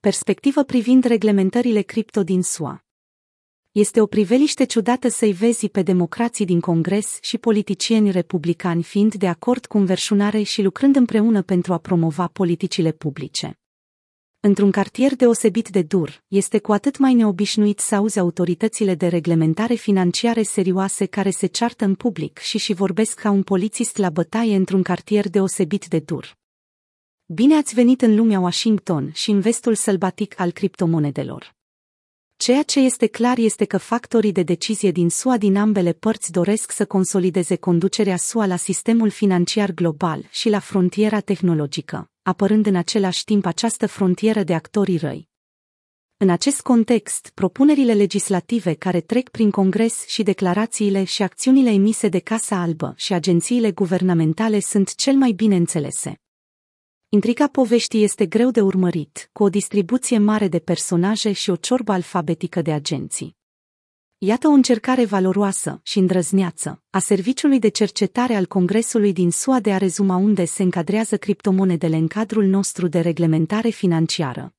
Perspectivă privind reglementările cripto din SUA. Este o priveliște ciudată să-i vezi pe democrații din Congres și politicieni republicani fiind de acord cu înverșunare și lucrând împreună pentru a promova politicile publice. Într-un cartier deosebit de dur, este cu atât mai neobișnuit să auzi autoritățile de reglementare financiare serioase care se ceartă în public și și vorbesc ca un polițist la bătaie într-un cartier deosebit de dur. Bine ați venit în lumea Washington și în vestul sălbatic al criptomonedelor. Ceea ce este clar este că factorii de decizie din SUA din ambele părți doresc să consolideze conducerea SUA la sistemul financiar global și la frontiera tehnologică, apărând în același timp această frontieră de actorii răi. În acest context, propunerile legislative care trec prin Congres și declarațiile și acțiunile emise de Casa Albă și agențiile guvernamentale sunt cel mai bine înțelese. Intriga poveștii este greu de urmărit, cu o distribuție mare de personaje și o ciorbă alfabetică de agenții. Iată o încercare valoroasă și îndrăzneață a Serviciului de Cercetare al Congresului din SUA de a rezuma unde se încadrează criptomonedele în cadrul nostru de reglementare financiară.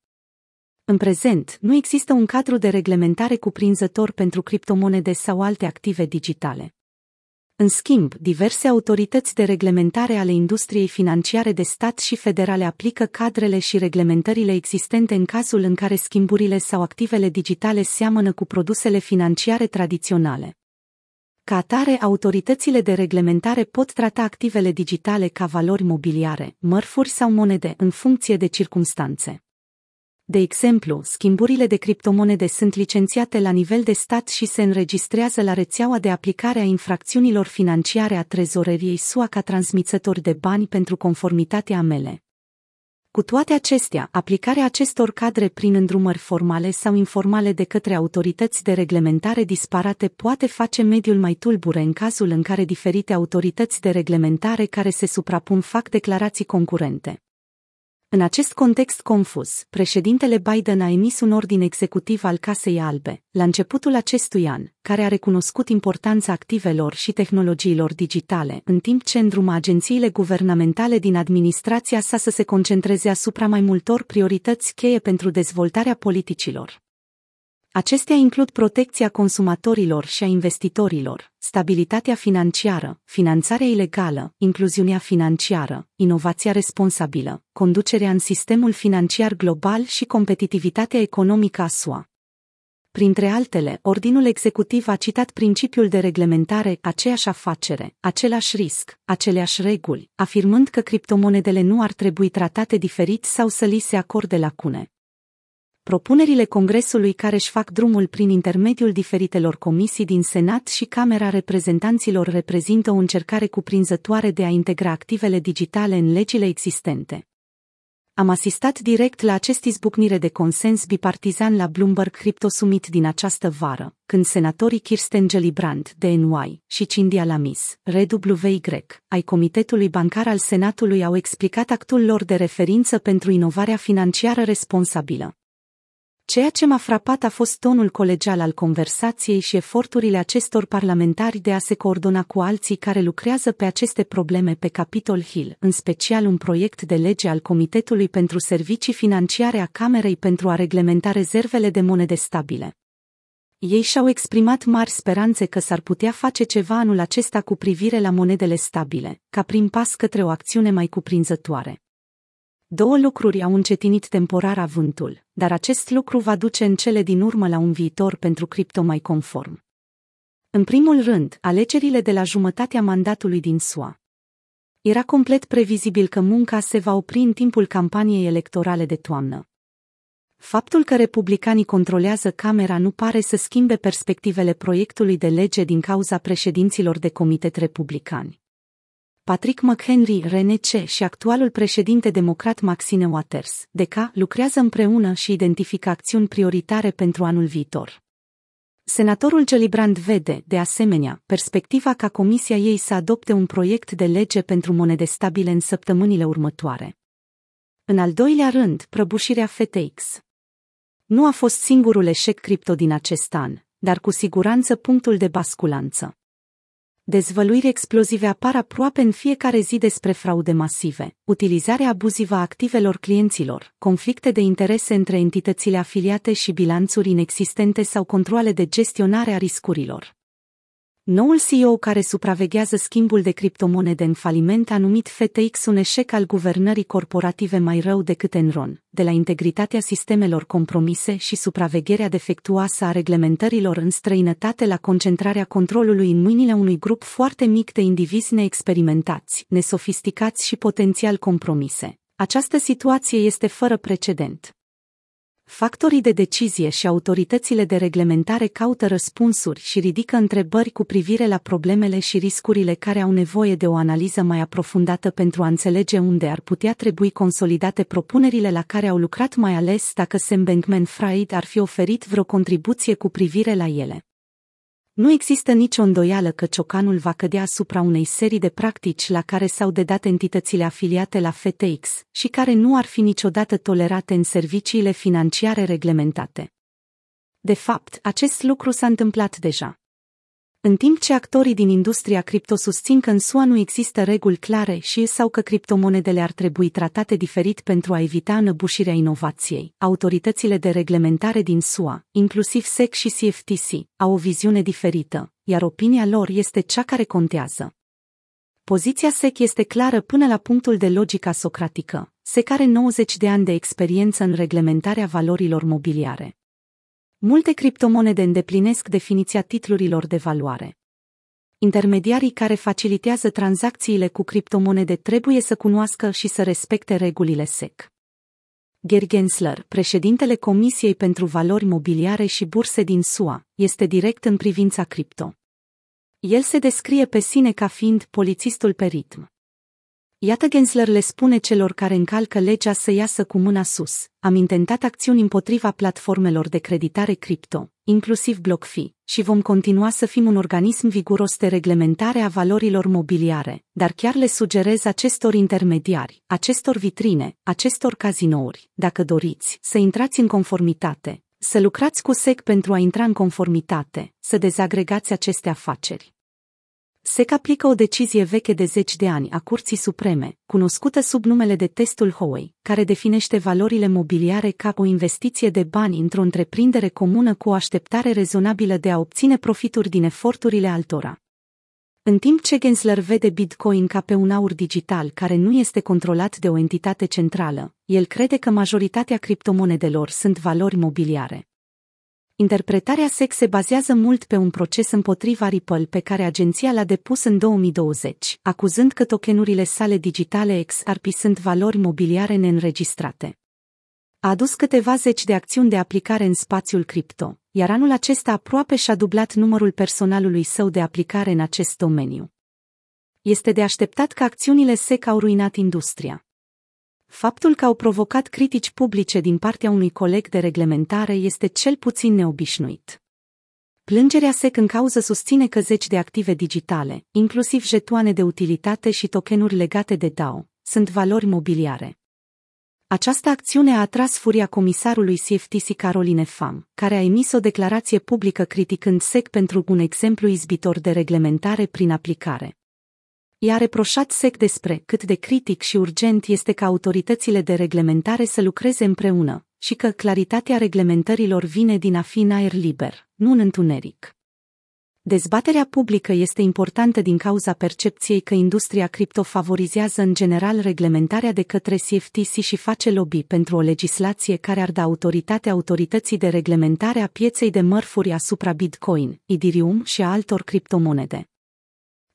În prezent, nu există un cadru de reglementare cuprinzător pentru criptomonede sau alte active digitale. În schimb, diverse autorități de reglementare ale industriei financiare de stat și federale aplică cadrele și reglementările existente în cazul în care schimburile sau activele digitale seamănă cu produsele financiare tradiționale. Ca atare, autoritățile de reglementare pot trata activele digitale ca valori mobiliare, mărfuri sau monede în funcție de circumstanțe. De exemplu, schimburile de criptomonede sunt licențiate la nivel de stat și se înregistrează la rețeaua de aplicare a infracțiunilor financiare a trezoreriei SUA ca transmițători de bani pentru conformitatea amele. Cu toate acestea, aplicarea acestor cadre prin îndrumări formale sau informale de către autorități de reglementare disparate poate face mediul mai tulbure în cazul în care diferite autorități de reglementare care se suprapun fac declarații concurente. În acest context confuz, președintele Biden a emis un ordin executiv al Casei Albe, la începutul acestui an, care a recunoscut importanța activelor și tehnologiilor digitale, în timp ce îndrumă agențiile guvernamentale din administrația sa să se concentreze asupra mai multor priorități cheie pentru dezvoltarea politicilor. Acestea includ protecția consumatorilor și a investitorilor, stabilitatea financiară, finanțarea ilegală, incluziunea financiară, inovația responsabilă, conducerea în sistemul financiar global și competitivitatea economică a SUA. Printre altele, Ordinul Executiv a citat principiul de reglementare, aceeași afacere, același risc, aceleași reguli, afirmând că criptomonedele nu ar trebui tratate diferit sau să li se acorde lacune propunerile Congresului care își fac drumul prin intermediul diferitelor comisii din Senat și Camera Reprezentanților reprezintă o încercare cuprinzătoare de a integra activele digitale în legile existente. Am asistat direct la acest izbucnire de consens bipartizan la Bloomberg Crypto Summit din această vară, când senatorii Kirsten Gillibrand, DNY, și Cindy Lamis, RWY, ai Comitetului Bancar al Senatului au explicat actul lor de referință pentru inovarea financiară responsabilă. Ceea ce m-a frapat a fost tonul colegial al conversației și eforturile acestor parlamentari de a se coordona cu alții care lucrează pe aceste probleme pe Capitol Hill, în special un proiect de lege al Comitetului pentru Servicii Financiare a Camerei pentru a reglementa rezervele de monede stabile. Ei și-au exprimat mari speranțe că s-ar putea face ceva anul acesta cu privire la monedele stabile, ca prim pas către o acțiune mai cuprinzătoare. Două lucruri au încetinit temporar avântul, dar acest lucru va duce în cele din urmă la un viitor pentru cripto mai conform. În primul rând, alegerile de la jumătatea mandatului din SUA. Era complet previzibil că munca se va opri în timpul campaniei electorale de toamnă. Faptul că republicanii controlează Camera nu pare să schimbe perspectivele proiectului de lege din cauza președinților de comitet republicani. Patrick McHenry, RNC și actualul președinte democrat Maxine Waters, DK, lucrează împreună și identifică acțiuni prioritare pentru anul viitor. Senatorul Gillibrand vede, de asemenea, perspectiva ca comisia ei să adopte un proiect de lege pentru monede stabile în săptămânile următoare. În al doilea rând, prăbușirea FTX. Nu a fost singurul eșec cripto din acest an, dar cu siguranță punctul de basculanță. Dezvăluiri explozive apar aproape în fiecare zi despre fraude masive, utilizarea abuzivă a activelor clienților, conflicte de interese între entitățile afiliate și bilanțuri inexistente sau controle de gestionare a riscurilor. Noul CEO care supraveghează schimbul de criptomonede în faliment a numit FTX un eșec al guvernării corporative mai rău decât Enron, de la integritatea sistemelor compromise și supravegherea defectuoasă a reglementărilor în străinătate la concentrarea controlului în mâinile unui grup foarte mic de indivizi neexperimentați, nesofisticați și potențial compromise. Această situație este fără precedent. Factorii de decizie și autoritățile de reglementare caută răspunsuri și ridică întrebări cu privire la problemele și riscurile care au nevoie de o analiză mai aprofundată pentru a înțelege unde ar putea trebui consolidate propunerile la care au lucrat mai ales dacă Sam Bankman-Fried ar fi oferit vreo contribuție cu privire la ele. Nu există nicio îndoială că ciocanul va cădea asupra unei serii de practici la care s-au dedat entitățile afiliate la FTX și care nu ar fi niciodată tolerate în serviciile financiare reglementate. De fapt, acest lucru s-a întâmplat deja. În timp ce actorii din industria cripto susțin că în SUA nu există reguli clare și sau că criptomonedele ar trebui tratate diferit pentru a evita înăbușirea inovației, autoritățile de reglementare din SUA, inclusiv SEC și CFTC, au o viziune diferită, iar opinia lor este cea care contează. Poziția SEC este clară până la punctul de logica socratică. SEC are 90 de ani de experiență în reglementarea valorilor mobiliare. Multe criptomonede îndeplinesc definiția titlurilor de valoare. Intermediarii care facilitează tranzacțiile cu criptomonede trebuie să cunoască și să respecte regulile SEC. Gary Gensler, președintele Comisiei pentru Valori Mobiliare și Burse din SUA, este direct în privința cripto. El se descrie pe sine ca fiind polițistul pe ritm. Iată Gensler le spune celor care încalcă legea să iasă cu mâna sus. Am intentat acțiuni împotriva platformelor de creditare cripto, inclusiv BlockFi, și vom continua să fim un organism viguros de reglementare a valorilor mobiliare, dar chiar le sugerez acestor intermediari, acestor vitrine, acestor cazinouri, dacă doriți, să intrați în conformitate, să lucrați cu SEC pentru a intra în conformitate, să dezagregați aceste afaceri. SEC aplică o decizie veche de zeci de ani a Curții Supreme, cunoscută sub numele de testul Howey, care definește valorile mobiliare ca o investiție de bani într-o întreprindere comună cu o așteptare rezonabilă de a obține profituri din eforturile altora. În timp ce Gensler vede Bitcoin ca pe un aur digital care nu este controlat de o entitate centrală, el crede că majoritatea criptomonedelor sunt valori mobiliare. Interpretarea SEC se bazează mult pe un proces împotriva Ripple pe care agenția l-a depus în 2020, acuzând că tokenurile sale digitale XRP sunt valori mobiliare neînregistrate. A adus câteva zeci de acțiuni de aplicare în spațiul cripto, iar anul acesta aproape și-a dublat numărul personalului său de aplicare în acest domeniu. Este de așteptat că acțiunile SEC au ruinat industria. Faptul că au provocat critici publice din partea unui coleg de reglementare este cel puțin neobișnuit. Plângerea SEC în cauză susține că zeci de active digitale, inclusiv jetoane de utilitate și tokenuri legate de DAO, sunt valori mobiliare. Această acțiune a atras furia comisarului CFTC Caroline Pham, care a emis o declarație publică criticând SEC pentru un exemplu izbitor de reglementare prin aplicare i-a reproșat sec despre cât de critic și urgent este ca autoritățile de reglementare să lucreze împreună și că claritatea reglementărilor vine din a fi în aer liber, nu în întuneric. Dezbaterea publică este importantă din cauza percepției că industria cripto favorizează în general reglementarea de către CFTC și face lobby pentru o legislație care ar da autoritatea autorității de reglementare a pieței de mărfuri asupra Bitcoin, Ethereum și a altor criptomonede.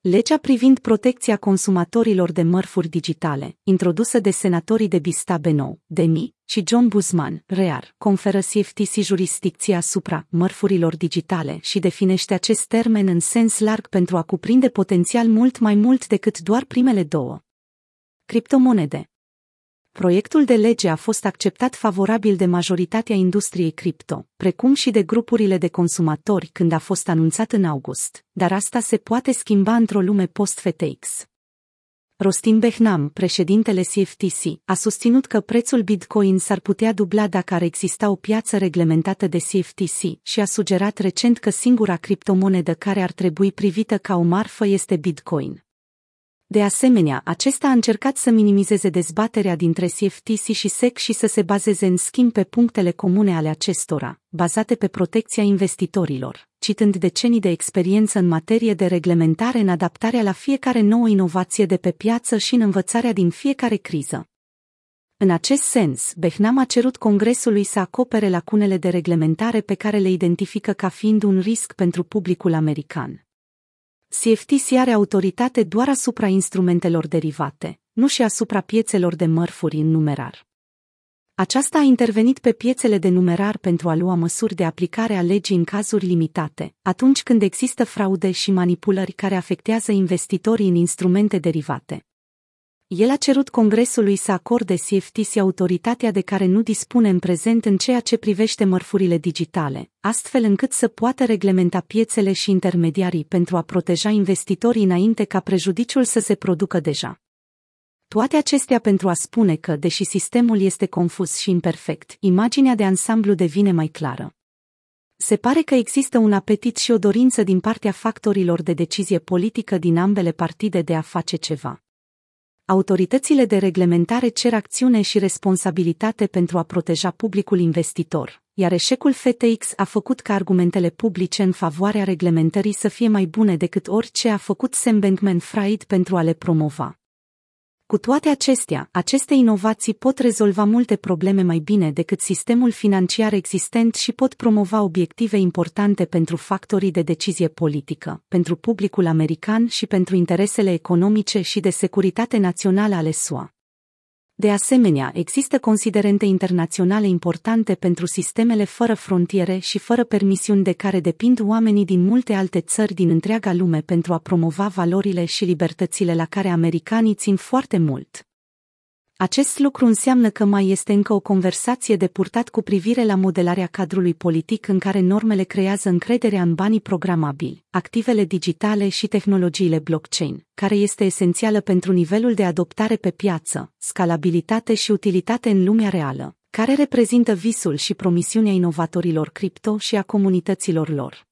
Legea privind protecția consumatorilor de mărfuri digitale, introdusă de senatorii de Bista Benou, Demi și John Buzman, REAR, conferă CFTC jurisdicție asupra mărfurilor digitale și definește acest termen în sens larg pentru a cuprinde potențial mult mai mult decât doar primele două. Criptomonede Proiectul de lege a fost acceptat favorabil de majoritatea industriei cripto, precum și de grupurile de consumatori când a fost anunțat în august, dar asta se poate schimba într-o lume post-FTX. Rostin Behnam, președintele CFTC, a susținut că prețul Bitcoin s-ar putea dubla dacă ar exista o piață reglementată de CFTC și a sugerat recent că singura criptomonedă care ar trebui privită ca o marfă este Bitcoin. De asemenea, acesta a încercat să minimizeze dezbaterea dintre CFTC și SEC și să se bazeze în schimb pe punctele comune ale acestora, bazate pe protecția investitorilor, citând decenii de experiență în materie de reglementare în adaptarea la fiecare nouă inovație de pe piață și în învățarea din fiecare criză. În acest sens, Behnam a cerut Congresului să acopere lacunele de reglementare pe care le identifică ca fiind un risc pentru publicul american. CFTC are autoritate doar asupra instrumentelor derivate, nu și asupra piețelor de mărfuri în numerar. Aceasta a intervenit pe piețele de numerar pentru a lua măsuri de aplicare a legii în cazuri limitate, atunci când există fraude și manipulări care afectează investitorii în instrumente derivate. El a cerut Congresului să acorde CFTC autoritatea de care nu dispune în prezent în ceea ce privește mărfurile digitale, astfel încât să poată reglementa piețele și intermediarii pentru a proteja investitorii înainte ca prejudiciul să se producă deja. Toate acestea pentru a spune că, deși sistemul este confuz și imperfect, imaginea de ansamblu devine mai clară. Se pare că există un apetit și o dorință din partea factorilor de decizie politică din ambele partide de a face ceva autoritățile de reglementare cer acțiune și responsabilitate pentru a proteja publicul investitor, iar eșecul FTX a făcut ca argumentele publice în favoarea reglementării să fie mai bune decât orice a făcut Sam Bankman-Fried pentru a le promova. Cu toate acestea, aceste inovații pot rezolva multe probleme mai bine decât sistemul financiar existent și pot promova obiective importante pentru factorii de decizie politică, pentru publicul american și pentru interesele economice și de securitate națională ale SUA. De asemenea, există considerente internaționale importante pentru sistemele fără frontiere și fără permisiuni de care depind oamenii din multe alte țări din întreaga lume pentru a promova valorile și libertățile la care americanii țin foarte mult. Acest lucru înseamnă că mai este încă o conversație de purtat cu privire la modelarea cadrului politic în care normele creează încrederea în banii programabili, activele digitale și tehnologiile blockchain, care este esențială pentru nivelul de adoptare pe piață, scalabilitate și utilitate în lumea reală, care reprezintă visul și promisiunea inovatorilor cripto și a comunităților lor.